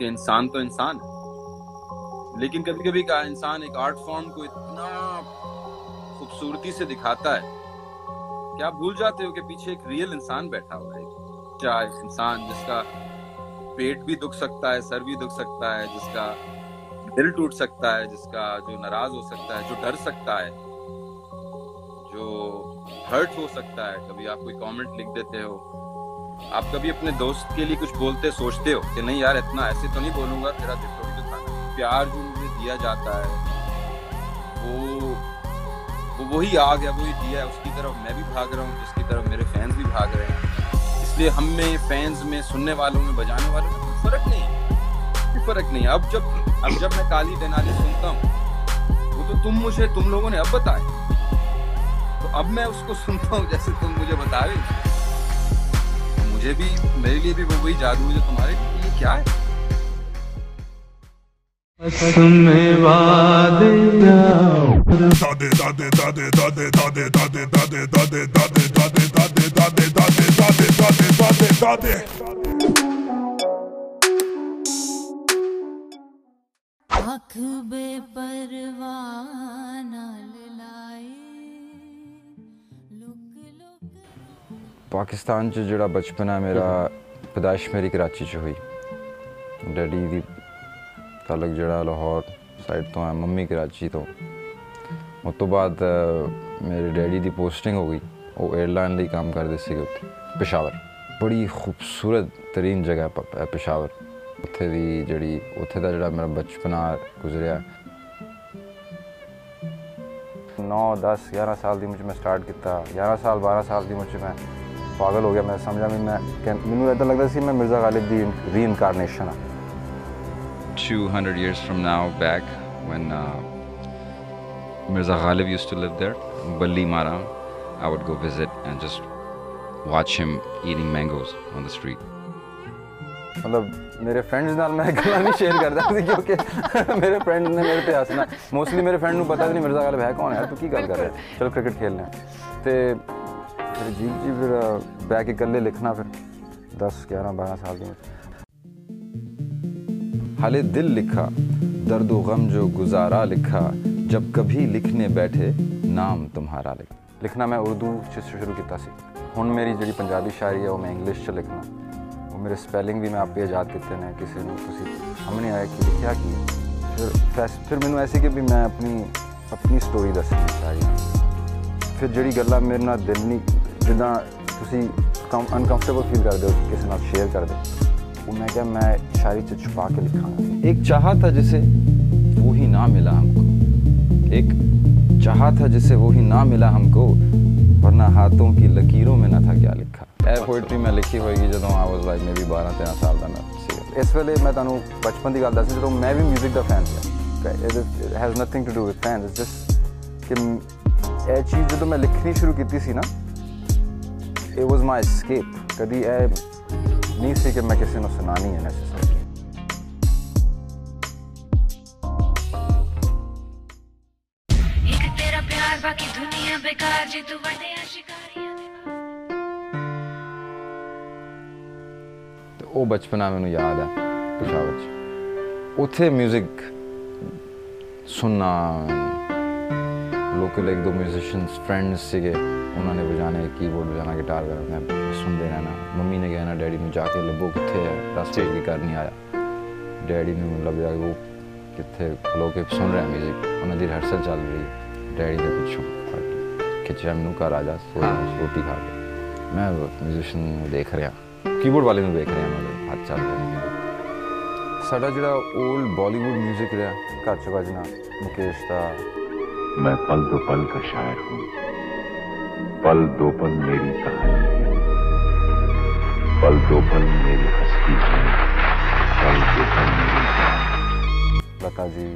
कि इंसान तो इंसान है। लेकिन कभी कभी का इंसान एक आर्ट फॉर्म को इतना खूबसूरती से दिखाता है कि आप भूल जाते हो कि पीछे एक रियल इंसान बैठा हुआ है। क्या इंसान जिसका पेट भी दुख सकता है, सर भी दुख सकता है, जिसका दिल टूट सकता है, जिसका जो नाराज़ हो सकता है, जो डर सकता है, जो हर्ट हो सकता है। कभी आप कोई कमेंट लिख देते हो आप कभी अपने दोस्त के लिए कुछ बोलते सोचते हो कि नहीं यार, इतना ऐसे तो नहीं बोलूँगा, तेरा दिल थोड़ी दुखाना प्यार जो मुझे दिया जाता है, वो वो वही आग है, वही दिया है, उसकी तरफ़ मैं भी भाग रहा हूँ, जिसकी तरफ़ मेरे फैंस भी भाग रहे हैं। इसलिए हम में फैंस में, सुनने वालों में, बजाने वालों में कोई फ़र्क नहीं कोई फ़र्क नहीं अब जब अब जब मैं काली डेनाली सुनता हूँ, वो तो तुम मुझे, तुम लोगों ने अब बताए तो अब मैं उसको सुनता हूँ जैसे तुम मुझे बता रहे तो मुझे भी मेरे लिए भी वो वही जादू है जो तुम्हारे लिए क्या है दादे दादे दादे दादे दादे दादे दादे दादे दादे दादे दादे दादे दादे दादे दादे दादे दादे आँख बेपरवाह लाए पाकिस्तान जो बचपन है मेरा, पैदाइश मेरी कराची च हुई। डैडी की तलक जरा लाहौर साइड तो है मम्मी कराची तो। उस तो बाद मेरे डैडी की पोस्टिंग हो गई। वो एयरलाइन लिए काम करते थे उ पेशावर। बड़ी खूबसूरत तरीन जगह है पेशावर। उत्थे की जड़ी उ जरा मेरा बचपन गुजरिया नौ, दस, ग्यारह साल की उम्र मैं स्टार्ट किया ग्यारह साल, बारह साल की मुझे मैं ਪਾਗਲ ਹੋ ਗਿਆ ਮੈਂ ਸਮਝਿਆ ਵੀ ਮੈਂ ਕਿ- ਮੈਨੂੰ ਇਦਾਂ ਲੱਗਦਾ ਸੀ ਮੈਂ ਮਿਰਜ਼ਾ ਗਾਲਿਬ ਦੀ ਰੀਇਨਕਾਰਨੇਸ਼ਨ ਆ 200 years from now back when uh, Mirza Ghalib used to live there, Balli Mara, I would go visit and just watch him eating mangoes on the street. ਮਤਲਬ ਮੇਰੇ ਫਰੈਂਡਸ ਨਾਲ ਮੈਂ ਗੱਲਾਂ ਨਹੀਂ ਸ਼ੇਅਰ ਕਰਦਾ ਸੀ ਕਿਉਂਕਿ ਮੇਰੇ ਫਰੈਂਡ ਨੇ ਮੇਰੇ ਤੇ ਹੱਸਣਾ ਮੋਸਟਲੀ ਮੇਰੇ ਫਰੈਂਡ ਨੂੰ ਪਤਾ ਵੀ ਨਹੀਂ ਮਿਰਜ਼ਾ ਗਾਲਿਬ ਹੈ ਕੌਣ ਹੈ ਤੂੰ ਕੀ ਗੱਲ ਕਰ ਰਿਹਾ ਚਲੋ ਕ੍ਰਿਕਟ ਖੇਲਣਾ ਹੈ। ਤੇ फिर जी जी फिर बह के कल लिखना फिर दस, ग्यारह, बारह साल की उम्र। हले दिल लिखा, दर्द गम जो गुजारा लिखा, जब कभी लिखने बैठे नाम तुम्हारा लिखा। लिखना मैं उर्दू से शुरू किया हूँ मेरी जी पंजाबी शायरी है, वो मैं इंग्लिश च लिखना। वो मेरे स्पेलिंग भी मैं आप याद किए हैं, किसी ने हमने आया कि लिखा कि फिर फिर मैं ऐसे कि भी मैं अपनी अपनी स्टोरी दसनी फिर जी गल् मेरे ना दिल नहीं ਜਿੱਦਾਂ ਤੁਸੀਂ ਅਨਕੰਫਰਟੇਬਲ ਫੀਲ ਕਰਦੇ ਹੋ ਕਿਸੇ ਨਾਲ ਸ਼ੇਅਰ ਕਰਦੇ ਹੋ, वो मैं क्या मैं शायरी से छुपा के लिखाऊंगा एक चाहा था जिसे वो ही ना मिला हमको एक चाहा था जिसे वो ही ना मिला हमको वरना हाथों की लकीरों में ना था क्या ਲਿਖਾ ਇਹ ਪੋਇਟਰੀ ਮੈਂ ਲਿਖੀ ਹੋਏਗੀ ਜਦੋਂ ਆ ਵਾਸ ਲਾਈਕ ਮੇਬੀ 12 13 ਸਾਲ ਦਾ ਮੈਂ ਸੀ ਇਸ ਵੇਲੇ ਮੈਂ ਤੁਹਾਨੂੰ ਬਚਪਨ ਦੀ ਗੱਲ ਦੱਸੀ ਜਦੋਂ ਮੈਂ ਵੀ 뮤직 ਦਾ fan C it has nothing to do with fans it's just ਕਿ ਮ- ਇਹ ਚੀਜ਼ ਜਦੋਂ ਮੈਂ ਲਿਖਣੀ ਸ਼ੁਰੂ ਕੀਤੀ ਸੀ ਨਾ it was my escape ਕਦੀ ਇਹ ਨਹੀਂ ਸੀ ਕਿ ਮੈਂ ਕਿਸੇ ਨੂੰ ਸੁਣਾਣੀ ਹੈ necessarily ਇੱਕ ਤੇਰਾ ਪਿਆਰ ਬਾਕੀ ਦੁਨੀਆ ਬੇਕਾਰ ਜੇ ਤੂੰ ਵੱਡਿਆ ਸ਼ਿਕਾਰੀਆਂ ਤੇ ਉਹ ਬਚਪਨਾ ਮੈਨੂੰ ਯਾਦ ਹੈ ਪਿਸ਼ਾਵਰ ਚ ਉੱਥੇ 뮤직 ਸੁਣਨਾ लोकल एक दो म्यूजिशंस फ्रेंड्स से उन्होंने बजाने कीबोर्ड बजाना गिटार बजाना मैं सुनते रहना मम्मी ने कहना डैडी में जाके लो कितने है रास्ते भी घर नहीं आया डैडी ने मतलब जाके वो कितने खलो के सुन रहे हैं म्यूज़िक उन्होंने रिहर्सल चल रही डैडी ने पूछो खिंचा मैनू घर आ जा रोटी खा के मैं म्यूजिशियन देख रहा कीबोर्ड वाले में देख रहा मतलब हाथ चल रहे हैं ਸਾਡਾ ਜਿਹੜਾ 올ਡ ਬਾਲੀਵੁੱਡ 뮤직 ਰਿਹਾ ਘਰ ਚ मुकेश का मैं पल दो पल का शायर हूँ। पल दो पल मेरी कहानी है। पल दो पल मेरी हस्ती है। पल दो पल मेरी लता जी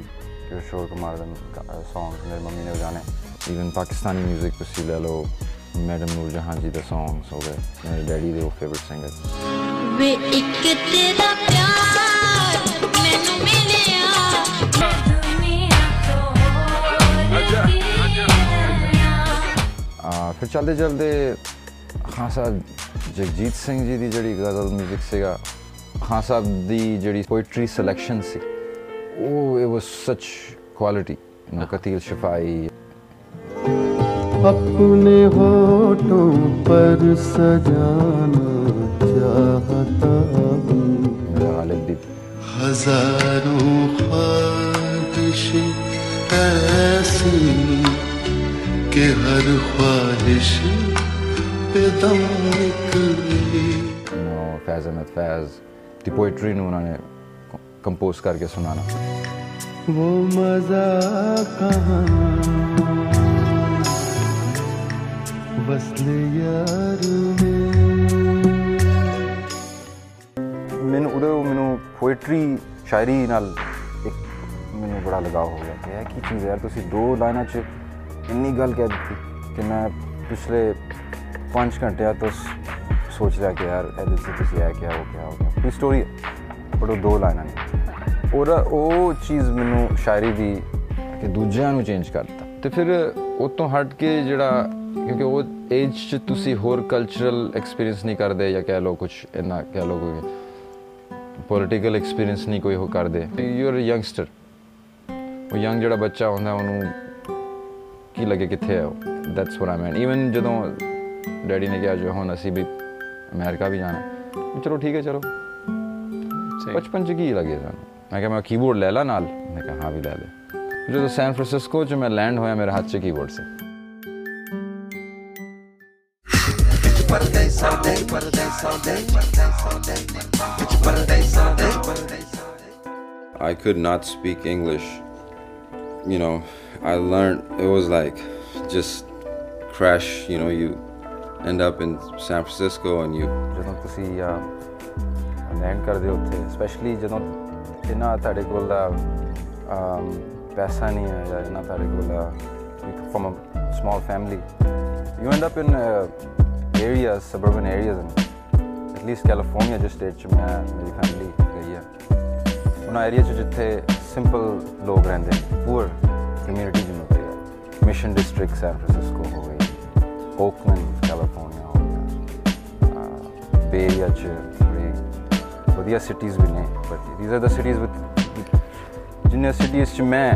किशोर कुमार सॉन्ग मेरी मम्मी ने बजाने। इवन पाकिस्तानी म्यूज़िक तो सी ले लो। मैडम नूर जहाँ जी के सॉन्ग्स हो गए। मेरे डैडी के वो फेवरेट सिंगर वे एक तेरा ਫਿਰ ਚੱਲਦੇ ਚੱਲਦੇ ਖਾਸਾ ਜਗਜੀਤ ਸਿੰਘ ਜੀ ਦੀ ਜਿਹੜੀ ਗਜ਼ਲ 뮤직 ਸੀਗਾ ਖਾਨ ਸਾਹਿਬ ਦੀ ਜਿਹੜੀ ਪੋਇਟਰੀ ਸਿਲੈਕਸ਼ਨ ਸੀ ਉਹ ਇਟ ਵਾਸ ਸੱਚ ਕੁਆਲਿਟੀ ਕਤੀਲ ਸ਼ਫਾਈ अपने होठों पर सजाना चाहता हूँ ਗਾਲਿਬ ਦੀ हजारों ख्वाहिशें ऐसी कि हर ख्वाहिश पे दम निकले ਨੋ ਫੈਜ਼ ਅਹਿਮਦ ਫੈਜ਼ ਦੀ ਪੋਇਟਰੀ ਨੂੰ ਉਹਨਾਂ ਨੇ ਕੰਪੋਜ਼ ਕਰਕੇ ਸੁਣਾਣਾ वो मजा कहाँ वस्ल यार में ਮੈਨੂੰ ਉਦੋਂ ਮੈਨੂੰ ਪੋਇਟਰੀ ਸ਼ਾਇਰੀ ਨਾਲ ਇੱਕ ਮੈਨੂੰ ਬੜਾ ਲਗਾਅ ਹੋ ਗਿਆ ਕਿ ਇਹ ਕੀ ਚੀਜ਼ ਹੈ ਯਾਰ ਤੁਸੀਂ ਦੋ ਲਾਈਨਾਂ 'ਚ ਇੰਨੀ ਗੱਲ ਕਹਿ ਦਿੱਤੀ ਕਿ ਮੈਂ ਪਿਛਲੇ 5 ਘੰਟਿਆਂ ਤੋਂ ਸ- ਸੋਚ ਰਿਹਾ ਕਿ ਯਾਰ ਇਹਦੇ 'ਚ ਤੁਸੀਂ ਇਹ ਕਿਹਾ, ਉਹ ਕਿਹਾ ਉਹ ਕਿਹਾ। ਪੂਰੀ ਸਟੋਰੀ ਪਰ ਉਹ ਦੋ ਲਾਈਨਾਂ ਨੇ। ਔਰ ਉਹ ਚੀਜ਼ ਮੈਨੂੰ ਸ਼ਾਇਰੀ ਦੀ ਕਿ ਦੂਜਿਆਂ ਨੂੰ ਚੇਂਜ ਕਰ ਦਿੱਤਾ। ਤੇ ਫਿਰ ਉਹ ਤੋਂ ਹਟ ਕੇ ਜਿਹੜਾ, ਕਿਉਂਕਿ ਉਹ ਏਜ 'ਚ ਤੁਸੀਂ ਹੋਰ ਕਲਚਰਲ ਐਕਸਪੀਰੀਅੰਸ ਨਹੀਂ ਕਰਦੇ ਜਾਂ ਕਹਿ ਲਓ ਕੁਝ ਇੰਨਾ, ਕਹਿ ਲਓ ਕੋਈ ਪੋਲੀਟੀਕਲ ਐਕਸਪੀਰੀਅੰਸ ਨਹੀਂ ਕੋਈ ਉਹ ਕਰਦੇ। ਯੂ ਆਰ ਯੰਗਸਟਰ ਉਹ ਯੰਗ ਜਿਹੜਾ ਬੱਚਾ ਹੁੰਦਾ, ਉਹਨੂੰ ਕੀ ਲੱਗੇ ਕਿੱਥੇ ਹੈ ਉਹ that's what I mean even ਜਦੋਂ ਡੈਡੀ ਨੇ ਕਿਹਾ ਜੋ ਹੁਣ ਅਸੀਂ ਵੀ ਅਮਰੀਕਾ ਵੀ ਜਾਣਾ ਮੈਂ ਚਲੋ ਠੀਕ ਹੈ ਚਲੋ ਬਚਪਨ ਚ ਕੀ ਲੱਗੇ ਸਾਨੂੰ ਮੈਂ ਕਿਹਾ ਮੈਂ ਕੀਬੋਰਡ ਲੈ ਲਾ ਨਾਲ ਮੈਂ ਕਿਹਾ ਹਾਂ ਵੀ ਲੈ ਲੈ ਫਿਰ ਜਦੋਂ ਸੈਨ ਫ੍ਰਾਂਸਿਸਕੋ ਚ ਮੈਂ ਲੈਂਡ ਹੋਇਆ ਮੇਰੇ ਹੱਥ 'ਚ ਕੀਬੋਰਡ ਸੀ I could not speak English. You know, I learned it was like just crash. You know, you end up in San Francisco and you ਜਦੋਂ ਤੁਸੀਂ ਲੈਂਡ ਕਰਦੇ ਹੋ ਉੱਥੇ ਸਪੈਸ਼ਲੀ ਜਦੋਂ ਇਹਨਾਂ ਤੁਹਾਡੇ ਕੋਲ ਦਾ ਅਮ, ਪੈਸਾ ਨਹੀਂ ਹੈ ਜਾਂ ਇਹਨਾਂ ਤੁਹਾਡੇ ਕੋਲ from a small family you end up in areas suburban areas at least California ਜਿਸ ਸਟੇਟ ਚ ਮੈਂ ਮੇਰੀ ਫੈਮਿਲੀ ਗਈ ਹੈ ਉਹਨਾਂ ਏਰੀਆ ਚ ਜਿੱਥੇ ਸਿੰਪਲ ਲੋਕ ਰਹਿੰਦੇ ਨੇ ਪੂਅਰ ਕਮਿਊਨਿਟੀ ਜਿਹਨੂੰ ਕਹੀਏ Mission District San Francisco ਹੋ ਗਈ ਓਕਲੈਂਡ ਕੈਲੀਫੋਰਨੀਆ ਹੋ ਗਿਆ ਬੇ ਏਰੀਆ ਚ ਬੜੀ ਵਧੀਆ ਸਿਟੀਜ਼ ਵੀ ਨੇ but these are the cities with ਜਿੰਨੇ ਸਿਟੀਜ਼ ਚ ਮੈਂ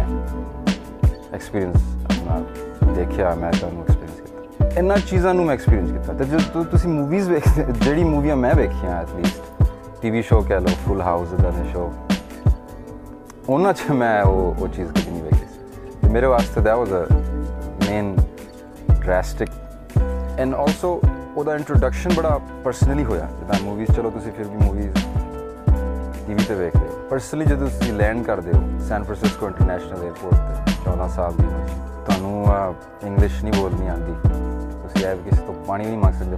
ਐਕਸਪੀਰੀਅੰਸ ਆਪਣਾ ਦੇਖਿਆ ਮੈਂ ਤੁਹਾਨੂੰ ਐਕਸਪੀਰੀਅੰਸ ਕੀਤਾ ਇਹਨਾਂ ਚੀਜ਼ਾਂ ਨੂੰ ਮੈਂ ਐਕਸਪੀਰੀਅੰਸ ਕੀਤਾ ਤੇ ਜਦੋਂ ਤੁਸੀਂ ਮੂਵੀਜ਼ ਵੇਖ ਜਿਹੜੀ ਮੂਵੀਆਂ ਮੈਂ ਵੇਖੀਆਂ ਐਟ ਲੀਸਟ ਟੀਵੀ ਸ਼ੋਅ ਕਹਿ ਲਓ ਫੁੱਲ ਹਾਊਸ ਦਾ ਦੇ ਸ਼ੋਅ ਉਹਨਾਂ 'ਚ ਮੈਂ ਉਹ ਉਹ ਚੀਜ਼ ਕਦੀ ਨਹੀਂ ਵੇਖੀ ਸੀ ਤੇ ਮੇਰੇ ਵਾਸਤੇ that was remain drastic and also, ਉਹਦਾ ਇੰਟਰੋਡਕਸ਼ਨ ਬੜਾ ਪਰਸਨਲੀ ਹੋਇਆ। ਜਿੱਦਾਂ ਮੂਵੀਜ਼ ਚਲੋ ਤੁਸੀਂ ਫਿਰ ਵੀ ਮੂਵੀਜ਼ ਟੀਵੀ ਤੇ ਵੇਖਦੇ ਹੋ। ਪਰਸਨਲੀ ਜਦੋਂ ਤੁਸੀਂ ਲੈਂਡ ਕਰਦੇ ਹੋ ਸੈਨ ਫ੍ਰਾਂਸਿਸਕੋ ਇੰਟਰਨੈਸ਼ਨਲ 에ਅਰਪੋਰਟ ਤੇ 14 ਸਾਲ ਦੀ ਉਮਰ। ਤੁਹਾਨੂੰ ਇੰਗਲਿਸ਼ ਨਹੀਂ ਬੋਲਣੀ ਆਉਂਦੀ। ਤੁਸੀਂ ਐਵ ਕਿਸੇ ਤੋਂ ਪਾਣੀ ਨਹੀਂ ਮੰਗ ਸਕਦੇ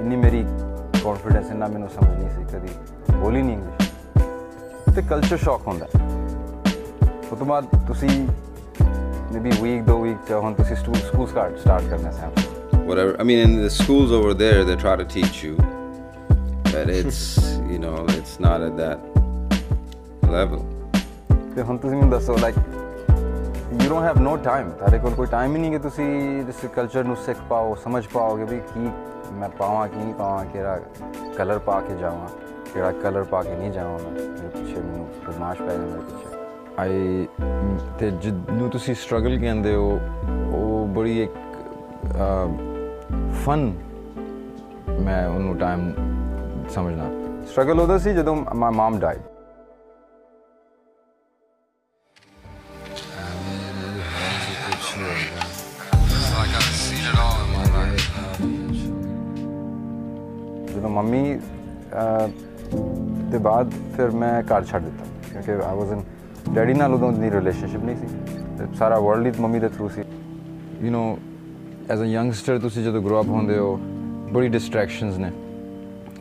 ਇੰਨੀ ਮੇਰੀ ਕੌਨਫੀਡੈਂਸ ਇੰਨਾ ਮੈਨੂੰ ਸਮਝ ਨਹੀਂ ਸੀ ਕਦੀ। ਬੋਲੀ ਨਹੀਂ ਇੰਗਲਿਸ਼ ਤੇ ਕਲਚਰ ਸ਼ੌਕ ਹੁੰਦਾ। ਉਸ ਤੋਂ ਬਾਅਦ ਤੁਸੀਂ ਮੇਬੀ ਵੀਕ ਦੋ ਵੀਕ ਚ ਹੁਣ ਤੁਸੀਂ ਸਕੂਲ ਸਕੂਲ ਸਟਾਰਟ ਸਟਾਰਟ ਕਰਨਾ ਸੈਨ whatever. I mean, in the schools over there, they try to teach you, but it's you know it's not at that level. ਤੇ ਹੁਣ ਤੁਸੀਂ ਮੈਨੂੰ ਦੱਸੋ like you don't have no time ਤੁਹਾਡੇ ਕੋਲ ਕੋਈ time ਹੀ ਨਹੀਂ ਕਿ ਤੁਸੀਂ ਇਸ ਕਲਚਰ ਨੂੰ ਸਿੱਖ ਪਾਓ ਸਮਝ ਪਾਓਗੇ ਵੀ ਕੀ ਮੈਂ ਪਾਵਾਂ ਕੀ ਨਹੀਂ ਪਾਵਾਂ ਕਿਹੜਾ ਕਲਰ ਪਾ ਕੇ ਜਾਵਾਂ ਕਿਹੜਾ ਕਲਰ ਪਾ ਕੇ ਨਹੀਂ ਜਾਵਾਂ ਮੈਂ ਮੇਰੇ ਪਿੱਛੇ ਮੈਨੂੰ ਬਦਮਾਸ਼ ਪੈ ਜਾਂਦਾ ਮੇਰੇ ਪਿੱਛੇ ਆਈ, ਤੇ ਜਿਹਨੂੰ ਤੁਸੀਂ ਸਟਰਗਲ ਕਹਿੰਦੇ ਹੋ, ਉਹ ਬੜੀ ਇੱਕ ਫਨ ਮੈਂ ਉਹਨੂੰ ਟਾਈਮ ਸਮਝਣਾ ਸਟਰਗਲ ਉਹਦਾ ਸੀ ਜਦੋਂ ਮਾਈ ਮਮ ਡਾਈਡ ਜਦੋਂ ਮੰਮੀ ਦੇ ਬਾਅਦ ਫਿਰ ਮੈਂ ਘਰ ਛੱਡ ਦਿੱਤਾ, ਕਿਉਂਕਿ ਆਈ ਵਾਸ ਇਨ ਡੈਡੀ ਨਾਲ ਉਦੋਂ ਦੀ ਰਿਲੇਸ਼ਨਸ਼ਿਪ ਨਹੀਂ ਸੀ ਤੇ ਸਾਰਾ ਵਰਲਡ ਹੀ ਮੰਮੀ ਦੇ through C you know as a youngster ਤੁਸੀਂ ਜਦੋਂ ਗਰੋ ਅਪ ਹੁੰਦੇ ਹੋ ਬੜੀ ਡਿਸਟਰੈਕਸ਼ਨਸ ਨੇ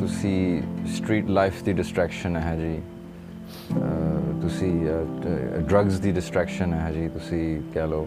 ਤੁਸੀਂ ਸਟਰੀਟ ਲਾਈਫ ਦੀ ਡਿਸਟਰੈਕਸ਼ਨ ਹੈ ਜੀ ਅਹ, ਤੁਸੀਂ ਡਰੱਗਸ ਦੀ ਡਿਸਟਰੈਕਸ਼ਨ ਹੈ ਜੀ ਤੁਸੀਂ ਕਹਿ ਲਓ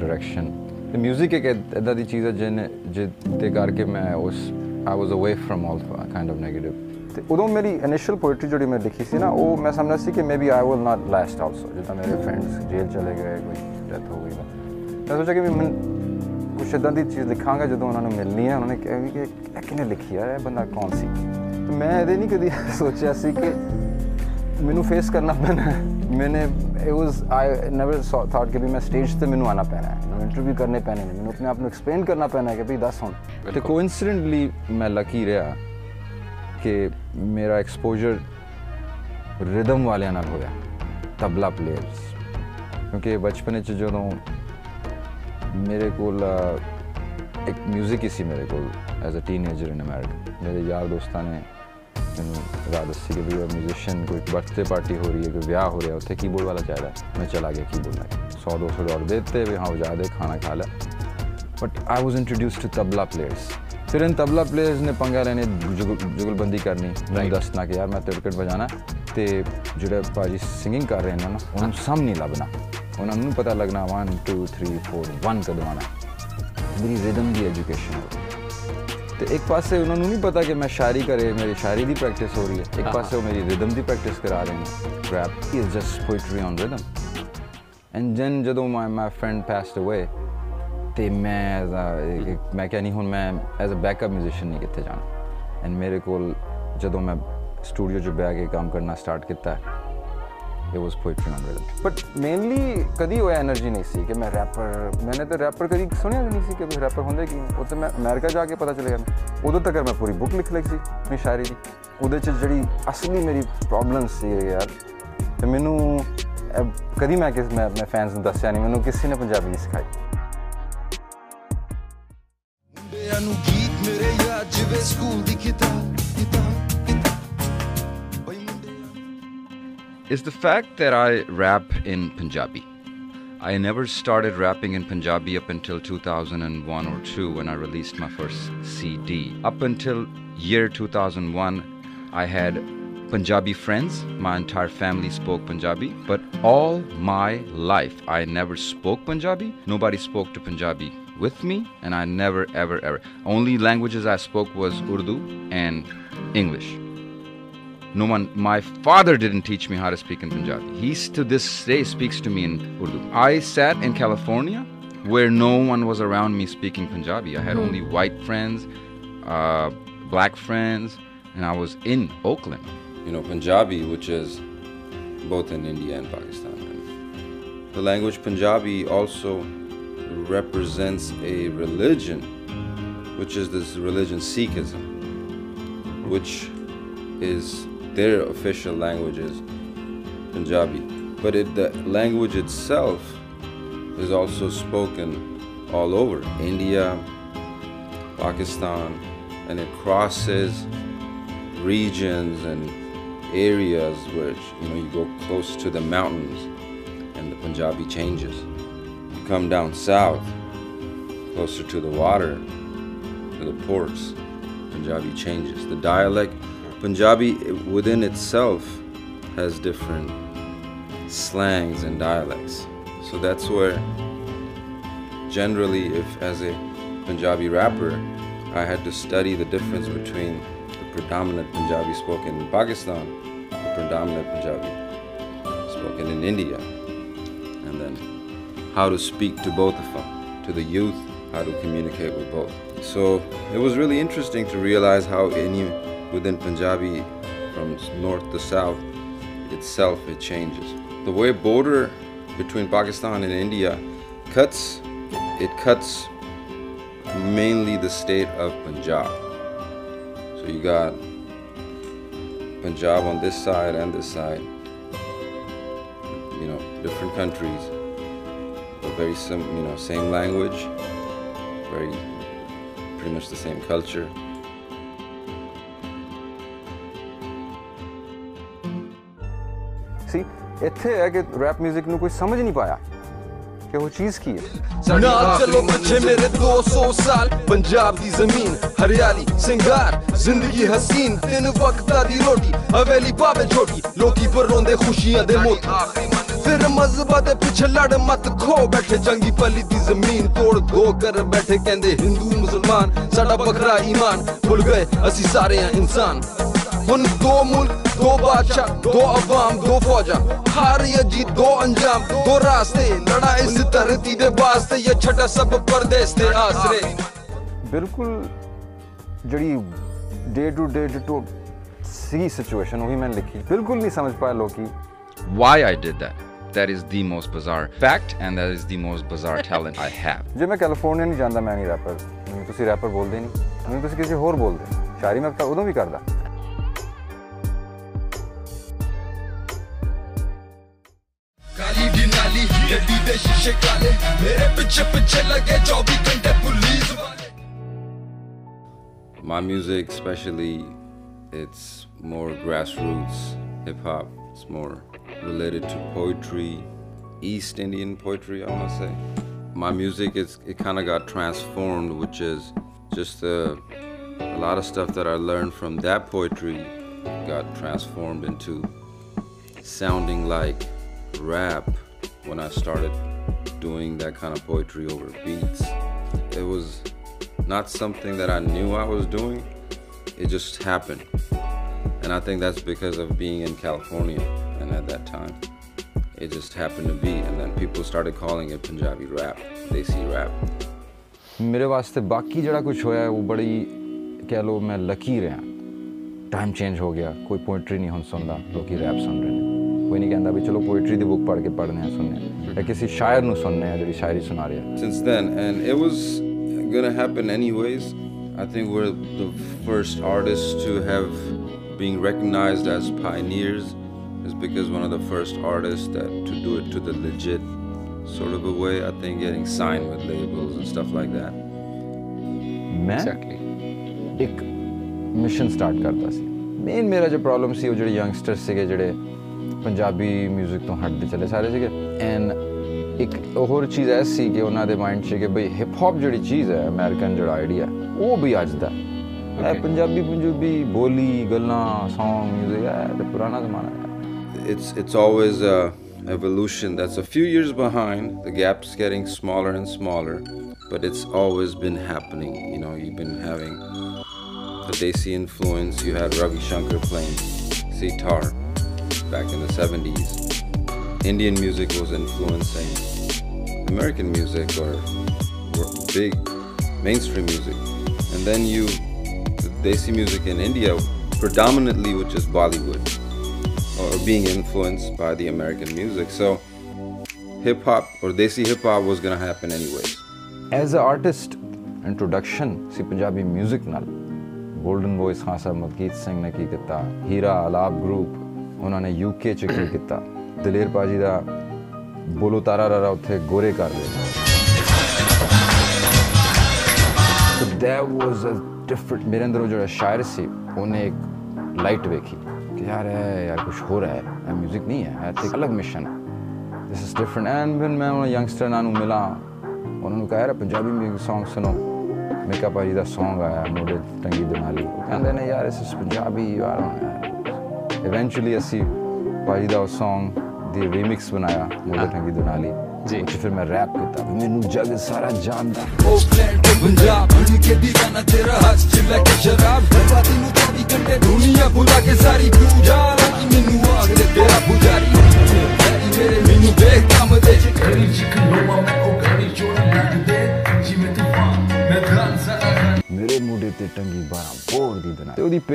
ਡਾਇਰੈਕਸ਼ਨ ਤੇ 뮤직 ਇੱਕ ਇਦਾਂ ਦੀ ਚੀਜ਼ ਹੈ ਜਿਹਨੇ ਜਿਹਦੇ ਕਰਕੇ ਮੈਂ ਉਸ I was away from all kind of negative ਤੇ ਉਦੋਂ ਮੇਰੀ ਇਨੀਸ਼ੀਅਲ ਪੋਇਟਰੀ ਜਿਹੜੀ ਮੈਂ ਲਿਖੀ ਸੀ ਨਾ, ਉਹ ਮੈਂ ਸਮਝਦਾ ਸੀ ਕਿ maybe I will not last also ਜਿੱਦਾਂ ਮੇਰੇ ਫਰੈਂਡਸ ਜੇਲ੍ਹ ਚਲੇ ਗਏ, ਕੋਈ ਡੈਥ ਹੋ ਗਈ, ਮੈਂ ਸੋਚਿਆ ਕਿ ਵੀ ਮੈਂ ਕੁਛ ਇਦਾਂ ਦੀ ਚੀਜ਼ ਲਿਖਾਂਗਾ ਜਦੋਂ ਉਹਨਾਂ ਨੂੰ ਮਿਲਣੀ ਹੈ, ਉਹਨਾਂ ਨੇ ਕਿਹਾ ਵੀ ਕਿ ਇਹ ਕਿਹਨੇ ਲਿਖੀ ਹੈ ਇਹ ਬੰਦਾ ਕੌਣ ਸੀ? ਤੇ ਮੈਂ ਇਹਦੇ ਨਹੀਂ ਕਦੀ ਸੋਚਿਆ ਸੀ ਕਿ ਮੈਨੂੰ ਫੇਸ ਕਰਨਾ ਪੈਣਾ ਹੈ, ਮੈਨੇ it was I never thought ਕਿ ਵੀ ਮੈਂ ਸਟੇਜ ਤੇ ਮੈਨੂੰ ਆਣਾ ਪੈਣਾ ਹੈ ਮੈਨੂੰ ਇੰਟਰਵਿਊ ਕਰਨੇ ਪੈਣੇ ਨੇ ਮੈਨੂੰ ਆਪਣੇ ਆਪ ਨੂੰ ਐਕਸਪਲੇਨ ਕਰਨਾ ਪੈਣਾ ਹੈ ਕਿ ਵੀ ਦੱਸ ਹੁਣ ਤੇ ਕੋਇਨਸੀਡੈਂਟਲੀ ਮੈਂ ਲੱਕੀ ਰਿਹਾ ਕਿ ਮੇਰਾ ਐਕਸਪੋਜ਼ਰ ਰਿਦਮ ਵਾਲਿਆਂ ਨਾਲ ਹੋਇਆ ਤਬਲਾ ਪਲੇਅਰਸ ਕਿਉਂਕਿ ਬਚਪਨ ਵਿੱਚ ਜਦੋਂ ਮੇਰੇ ਕੋਲ ਅ, ਇੱਕ 뮤직 ਹੀ ਸੀ ਮੇਰੇ ਕੋਲ as a teenager in America ਮੇਰੇ ਯਾਰ ਦੋਸਤਾਂ ਨੇ ਮੈਨੂੰ ਰਾਤ ਦੱਸੀ ਕਿ ਵੀ ਉਹ ਮਿਊਜ਼ੀਸ਼ੀਅਨ ਕੋਈ ਬਰਥਡੇ ਪਾਰਟੀ ਹੋ ਰਹੀ ਹੈ ਕੋਈ ਵਿਆਹ ਹੋ ਰਿਹਾ ਉੱਥੇ ਕੀਬੋਰਡ ਵਾਲਾ ਚਾਹੀਦਾ ਮੈਂ ਚਲਾ ਗਿਆ ਕੀਬੋਰਡ ਲੈ ਕੇ 100 200 ਡਾਲਰ ਦੇਤੇ ਵੀ ਹਾਂ ਵਜਾ ਦੇ ਖਾਣਾ ਖਾ ਲਿਆ but I was introduced to tabla players ਫਿਰ ਇਨ ਤਬਲਾ ਪਲੇਅਰਸ ਨੇ ਪੰਗਾ ਲੈਣੇ ਜੁਗਲ- ਜੁਗਲਬੰਦੀ ਕਰਨੀ। ਮੈਨੂੰ ਦੱਸਣਾ ਕਿ ਯਾਰ ਮੈਂ ਤਿੜਕਟ ਵਜਾਣਾ। ਤੇ ਜਿਹੜੇ ਭਾਜੀ ਸਿੰਗਿੰਗ ਕਰ ਰਹੇ ਨੇ ਨਾ ਉਹਨਾਂ ਨੂੰ ਨਹੀਂ ਲੱਭਣਾ। ਉਹਨਾਂ ਨੂੰ ਪਤਾ ਲੱਗਣਾ 1 2 3 4 1 ਕਦੋਂ ਆਣਾ ਮੇਰੀ ਰਿਦਮ ਦੀ ਐਜੂਕੇਸ਼ਨ ਤੇ ਇੱਕ ਪਾਸੇ ਉਹਨਾਂ ਨੂੰ ਨਹੀਂ ਪਤਾ ਕਿ ਮੈਂ ਸ਼ਾਇਰੀ ਕਰੇ ਮੇਰੀ ਸ਼ਾਇਰੀ ਦੀ ਪ੍ਰੈਕਟਿਸ ਹੋ ਰਹੀ ਹੈ ਇੱਕ ਪਾਸੇ ਉਹ ਮੇਰੀ ਰਿਦਮ ਦੀ ਪ੍ਰੈਕਟਿਸ ਕਰਾ ਰਹੇ ਨੇ rap is just poetry on rhythm and then ਜਦੋਂ ਮਾਈ ਮਾਈ ਫਰੈਂਡ ਪਾਸਡ ਅਵੇ ਤੇ ਮੈਂ as a- ਇੱਕ- ਮੈਂ ਕਿਹਾ ਨਹੀਂ ਹੁਣ ਮੈਂ ਐਜ਼ ਅ ਬੈਕਅਪ ਮਿਊਜ਼ੀਸ਼ੀਅਨ ਨਹੀਂ ਕਿੱਥੇ ਜਾਣਾ ਐਂਡ ਮੇਰੇ ਕੋਲ ਜਦੋਂ ਮੈਂ ਸਟੂਡੀਓ 'ਚ ਬਹਿ ਕੇ ਕੰਮ ਕਰਨਾ ਸਟਾਰਟ ਕੀਤਾ it was poetry on rhythm but mainly ਕਦੀ ਉਹ એનર્ਜੀ ਨਹੀਂ ਸੀ ਕਿ ਮੈਂ ਰੈਪਰ ਮੈਨੇ ਤਾਂ ਰੈਪਰ ਕਦੀ ਸੁਣਿਆ ਨਹੀਂ ਸੀ ਕਿ ਰੈਪਰ ਹੁੰਦੇ ਕੀ ਉਹ ਤਾਂ ਮੈਂ ਅਮਰੀਕਾ ਜਾ ਕੇ ਪਤਾ ਚੱਲਿਆ ਮੈਨੂੰ ਉਦੋਂ ਤੱਕ ਮੈਂ ਪੂਰੀ ਬੁੱਕ ਲਿਖ ਲਈ ਸੀ ਆਪਣੀ ਸ਼ਾਇਰੀ ਦੀ ਉਹਦੇ 'ਚ ਜਿਹੜੀ ਅਸਲੀ ਮੇਰੀ ਪ੍ਰੋਬਲਮ ਸੀ ਯਾਰ ਤੇ ਮੈਨੂੰ ਕਦੀ ਮੈਂ ਕਿਸ ਮੈਂ ਆਪਣੇ ਫੈਨਸ ਨੂੰ ਦੱਸਿਆ ਨਹੀਂ ਮੈਨੂੰ ਕਿਸੇ ਨੇ ਪੰਜਾਬੀ ਨਹੀਂ ਸਿਖਾਈ ਮੁੰਡਿਆਂ ਨੂੰ ਗੀਤ ਮੇਰੇ ਯਾਦ ਜਿਵੇਂ ਸਕੂਲ ਦੀ ਕਿਤਾਬ ਕਿਤਾਬ is the fact that I rap in Punjabi. I never started rapping in Punjabi up until 2001 or 2 when I released my first CD. Up until year 2001, I had Punjabi friends. My entire family spoke Punjabi, but all my life I never spoke Punjabi. Nobody spoke to Punjabi with me, and I never, ever, ever. Only languages I spoke was Urdu and English. No one, my father didn't teach me how to speak in Punjabi. He to this day speaks to me in Urdu. I sat in California where no one was around me speaking Punjabi. I had only white friends, uh, black friends, and I was in Oakland. You know, Punjabi, which is both in India and Pakistan. The language Punjabi also represents a religion, which is this religion Sikhism, which is their official language is Punjabi. But it, the language itself is also spoken all over India, Pakistan, and it crosses regions and areas where you know you go close to the mountains and the Punjabi changes. You come down south, closer to the water, to the ports, Punjabi changes. The dialect, Punjabi within itself has different slangs and dialects. So that's where generally if as a Punjabi rapper I had to study the difference between the predominant Punjabi spoken in Pakistan, the predominant Punjabi spoken in India, and then how to speak to both of them, to the youth, how to communicate with both. So it was really interesting to realize how any within Punjabi from north to south itself it changes. The way border between Pakistan and India cuts it cuts mainly the state of Punjab. So you got Punjab on this side and this side. You know, different countries, but very sim, you know, same language, very pretty much the same culture. ਸੀ ਇੱਥੇ ਹੈ ਕਿ rap 뮤직 ਨੂੰ ਕੋਈ ਸਮਝ ਨਹੀਂ ਪਾਇਆ ਕਿ ਉਹ ਚੀਜ਼ ਕੀ ਹੈ ਨਾਲ ਚਲੋ ਪਿੱਛੇ ਮੇਰੇ 200 ਸਾਲ ਪੰਜਾਬ ਦੀ ਜ਼ਮੀਨ ਹਰਿਆਲੀ ਸਿੰਗਾਰ ਜ਼ਿੰਦਗੀ ਹਸੀਨ ਤਿੰਨ ਵਕਤਾਂ ਦੀ ਰੋਟੀ ਹਵੇਲੀ ਪਾਵੇ ਛੋਟੀ ਲੋਕੀ ਪਰ ਰੋਂਦੇ ਖੁਸ਼ੀਆਂ ਦੇ ਮੋਤੀ ਫਿਰ ਮਜ਼ਹਬਾਂ ਦੇ ਪਿੱਛੇ ਲੜ ਮਤ ਖੋ ਬੈਠੇ ਜੰਗੀ ਪਲੀ ਦੀ ਜ਼ਮੀਨ ਤੋੜ ਦੋ ਕਰ ਬੈਠੇ ਕਹਿੰਦੇ ਹਿੰਦੂ ਮੁਸਲਮਾਨ ਸਾਡਾ ਬਕਰਾ ਈਮਾਨ ਭੁੱਲ ਗਏ ਅਸੀਂ ਸਾਰੇ ਆ ਇਨਸਾਨ हुन दो मुल्क दो बादशाह दो अवाम दो फौजा हार या जीत दो अंजाम दो रास्ते लड़ा इस धरती दे वास्ते ये छटा सब परदेस दे आसरे ਬਿਲਕੁਲ ਜਿਹੜੀ day to day to C situation ਉਹੀ ਮੈਂ ਲਿਖੀ ਬਿਲਕੁਲ ਨਹੀਂ ਸਮਝ ਪਾਇਆ ਲੋਕੀ why I did that. That is the most bizarre fact, and that is the most bizarre talent I have. ਜੇ ਮੈਂ ਕੈਲੀਫੋਰਨੀਆ ਨਹੀਂ ਜਾਂਦਾ ਮੈਂ ਨਹੀਂ ਰੈਪਰ ਮੈਨੂੰ ਤੁਸੀਂ ਰੈਪਰ ਬੋਲਦੇ ਨਹੀਂ ਮੈਨੂੰ ਤੁਸੀਂ ਕਿਸੇ ਹੋਰ ਬੋਲਦੇ ਸ਼ਾਇਰੀ ਮੈਂ ਤਾਂ ਉਦੋਂ ਵੀ ਕਰਦਾ गड्डी दे शीशे काले मेरे पीछे पीछे लगे 24 घंटे पुलिस वाले My music, especially, it's more grassroots hip hop. It's more related to poetry, East Indian poetry, I want to say. My music, it's, it kind of got transformed, which is just a, a lot of stuff that I learned from that poetry got transformed into sounding like rap when I started doing that kind of poetry over beats. It was not something that I knew I was doing, it just happened. And I think that's because of being in California and at that time. It just happened to be, and then people started calling it Punjabi rap, Desi rap. मेरे वास्ते बाकी जड़ा कुछ होया है वो बड़ी कह लो मैं लकी रहा टाइम चेंज हो गया कोई पोइट्री नहीं हम ਕੋਈ ਨਹੀਂ ਕਹਿੰਦਾ ਵੀ ਚਲੋ ਪੋਇਟਰੀ ਦੀ ਬੁੱਕ ਪੜ੍ਹ ਕੇ ਪੜ੍ਹਨੇ ਆ ਸੁਣਨੇ ਆ ਜਾਂ ਕਿਸੇ ਸ਼ਾਇਰ ਨੂੰ ਸੁਣਨੇ ਆ ਜਿਹੜੀ ਸ਼ਾਇਰੀ ਸੁਣਾ ਰਿਹਾ Since then, and it was gonna happen anyways. I think we're the first artists to have being recognized as pioneers is because one of the first artists that to do it to the legit sort of a way. I think getting signed with labels and stuff like that. ਮੈਂ ਇੱਕ mission start ਕਰਦਾ ਸੀ main ਮੇਰਾ ਜੋ problem ਸੀ ਉਹ ਜਿਹੜੇ youngster ਸੀਗੇ ਜਿਹੜੇ ਪੰਜਾਬੀ 뮤직 ਤੋਂ ਹਟਦੇ ਚੱਲੇ ਸਾਰੇ ਸੀਗੇ ਐਂਡ ਇੱਕ ਹੋਰ ਚੀਜ਼ ਐ ਸੀ ਕਿ ਉਹਨਾਂ ਦੇ ਮਾਈਂਡ 'ਚ ਕਿ ਬਈ ਹਿਪ ਹੌਪ ਜਿਹੜੀ ਚੀਜ਼ ਹੈ ਅਮਰੀਕਨ ਜਿਹੜਾ ਆਈਡੀਆ ਉਹ ਵੀ ਅੱਜ ਦਾ ਹੈ ਇਹ ਪੰਜਾਬੀ ਪੰਜਾਬੀ ਬੋਲੀ ਗੱਲਾਂ Song 뮤직 ਹੈ ਤੇ ਪੁਰਾਣਾ ਜ਼ਮਾਨਾ ਹੈ It's it's always a evolution that's a few years behind. The gap's getting smaller and smaller, but it's always been happening. You know, you've been having the Desi influence. You had Ravi Shankar playing sitar back in the 70s, Indian music was influencing American music or, or big mainstream music. And then you, the Desi music in India predominantly was just Bollywood or being influenced by the American music. So hip hop or Desi hip hop was gonna happen anyways. As an artist introduction, see Punjabi music Golden Voice Khansa, Sahib, Madhgeet Singh ne Hira Alab group, ਉਹਨਾਂ ਨੇ UK ਚ ਕੀ ਕੀਤਾ? ਦਲੇਰ ਪਾਜੀ ਦਾ ਬੋਲੋ ਤਾਰਾ ਰਾਰਾ ਉੱਥੇ ਗੋਰੇ ਕਰ ਦੇ so there was a different ਮੇਰੇ ਅੰਦਰ ਉਹ ਜਿਹੜਾ ਸ਼ਾਇਰ ਸੀ, ਉਹਨੇ ਇੱਕ ਲਾਈਟ ਵੇਖੀ। ਕਿ ਯਾਰ, ਇਹ ਯਾਰ ਕੁਝ ਹੋ ਰਿਹਾ ਹੈ, ਇਹ 뮤직 ਨਹੀਂ ਹੈ, ਇਹ ਇੱਕ ਅਲੱਗ ਮਿਸ਼ਨ ਹੈ। This is different and when ਮੈਂ ਉਹ ਯੰਗਸਟਰ ਨਾਲ ਨੂੰ ਮਿਲਾ, ਉਹਨਾਂ ਨੂੰ ਕਹਿਆ ਪੰਜਾਬੀ ਮਿਊਜ਼ਿਕ Song ਸੁਣੋ। ਮੇਕਾ ਭਾਜੀ ਦਾ Song ਆਇਆ ਮੋੜੇ ਤੰਗੀ ਦਿਮਾਲੀ ਕਹਿੰਦੇ ਨੇ, ਯਾਰ, ਇਸ ਪੰਜਾਬੀ ਯਾਰ ਹੋਣਾ ਇਵੈਂਚੁਅਲੀ ਅਸੀਂ ਭਾਜੀ ਦਾ ਉਹ Song ਦੀ ਰੀਮਿਕਸ ਬਣਾਇਆ ਮੁਗਲ ਠੰਗੀ ਦੁਨਾਲੀ ਜੀ। ਉੱਥੇ ਫਿਰ ਮੈਂ ਰੈਪ ਕੀਤਾ। ਮੈਨੂੰ ਜੱਗ ਸਾਰਾ ਜਾਣਦਾ। ਉਹ ਪਲੈਨ ਤੋਂ ਪੰਜਾਬ ਬਣ ਕੇ ਦੀਵਾਨਾ ਤੇਰਾ ਹੱਥ ਚਿਲਾ ਕੇ ਸ਼ਰਾਬ। ਰਾਤੀ ਨੂੰ 24 ਘੰਟੇ ਦੁਨੀਆ ਬੁਲਾ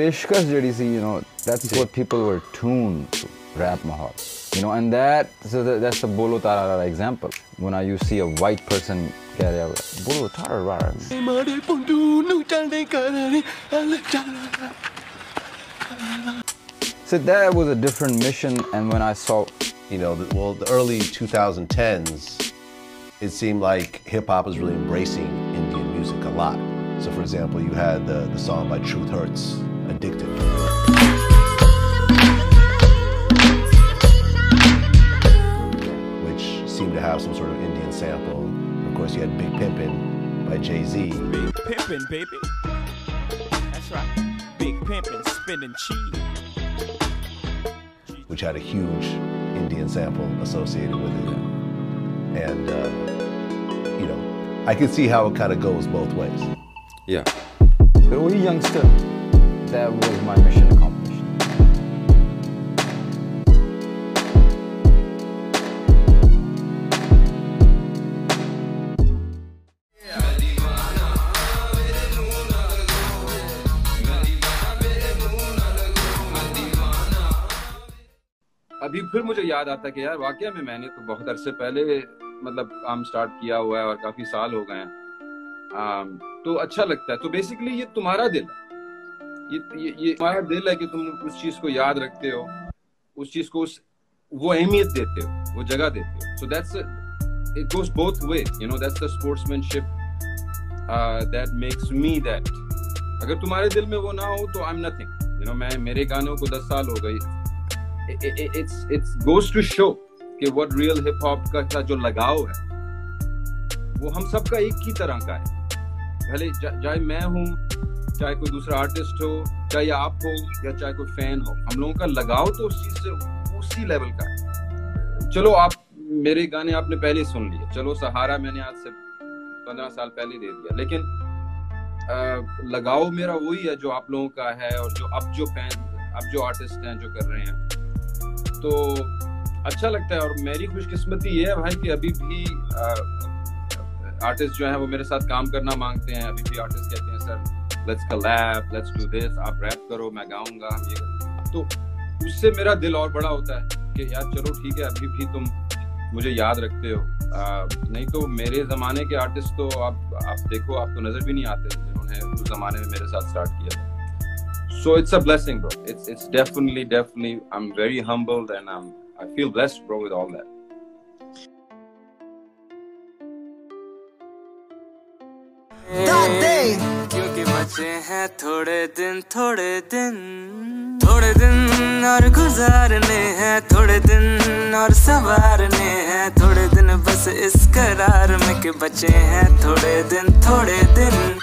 ਦਨਾ ਤੇ ਉਹਦੀ ਪੇਸ਼ਕਸ਼ ਜਿਹੜੀ ਸੀ you know that's what people were tune to rap ਮਾਹੌਲ you know and that so that, that's the bolo tarara example when I you see a white person get a bolo tarara ਮਾੜੇ ਪੁੰਡੂ ਨੂੰ ਚੱਲਦੇ ਕਰਾਰੇ so that was a different mission and when I saw you know, the, well, the early 2010s, it seemed like hip hop was really embracing Indian music a lot. So, for example, you had the, the song by Truth Hurts, Addicted. Which seemed to have some sort of Indian sample. Of course, you had Big Pimpin' by Jay Z. Big pimpin', baby. That's right. Big pimpin', spinning cheese. which had a huge Indian sample associated with it. And, uh, you know, I can see how it kind of goes both ways. Yeah. But we youngster, there was my mission accomplished. अभी फिर मुझे याद आता कि यार वाकई में मैंने तो बहुत अरसे पहले मतलब काम स्टार्ट किया हुआ है और काफ़ी साल हो गए हैं। तो अच्छा लगता है। तो बेसिकली ये तुम्हारा दिल है। ये ये, तुम्हारा दिल है कि तुम उस चीज़ को याद रखते हो उस चीज़ को उस वो अहमियत देते हो वो जगह देते हो। So that's it goes both way you know that's the sportsmanship that makes me that अगर तुम्हारे दिल में वो ना हो तो I am nothing you know मैं मेरे गानों को दस साल हो गई it's it's goes to show कि व्हाट रियल हिप हॉप का जो लगाव है वो हम सबका एक ही तरह का है। भले चाहे मैं हूँ चाहे कोई दूसरा आर्टिस्ट हो चाहे आप हो या चाहे कोई फ़ैन हो हम लोगों का लगाव तो उस चीज़ से उसी लेवल का है। चलो आप मेरे गाने आपने पहले सुन लिए। चलो सहारा मैंने आज से पंद्रह साल पहले दे दिया। लेकिन आ, लगाव मेरा वही है जो आप लोगों का है और जो अब जो फ़ैन अब जो आर्टिस्ट हैं जो कर रहे हैं। तो अच्छा लगता है और मेरी खुशकिस्मती ये है भाई कि अभी भी आ, आर्टिस्ट जो है वो मेरे साथ काम करना मांगते हैं। अभी भी आर्टिस्ट कहते हैं sir let's collab let's do this आप रैप करो मैं गाऊँगा ये तो उससे मेरा दिल और बड़ा होता है कि यार चलो ठीक है अभी भी तुम मुझे याद रखते हो। आ, नहीं तो मेरे जमाने के आर्टिस्ट तो आप आप देखो आप तो नज़र भी नहीं आते जिन्होंने उस जमाने में मेरे साथ स्टार्ट किया था। So it's a blessing bro. It's it's definitely definitely i'm very humbled and i'm i feel blessed bro with all that. क्योंकि बचे हैं थोड़े दिन थोड़े दिन। थोड़े दिन और गुजारने हैं, थोड़े दिन और संवारने हैं। थोड़े दिन बस इस करार में के बचे हैं थोड़े दिन थोड़े दिन।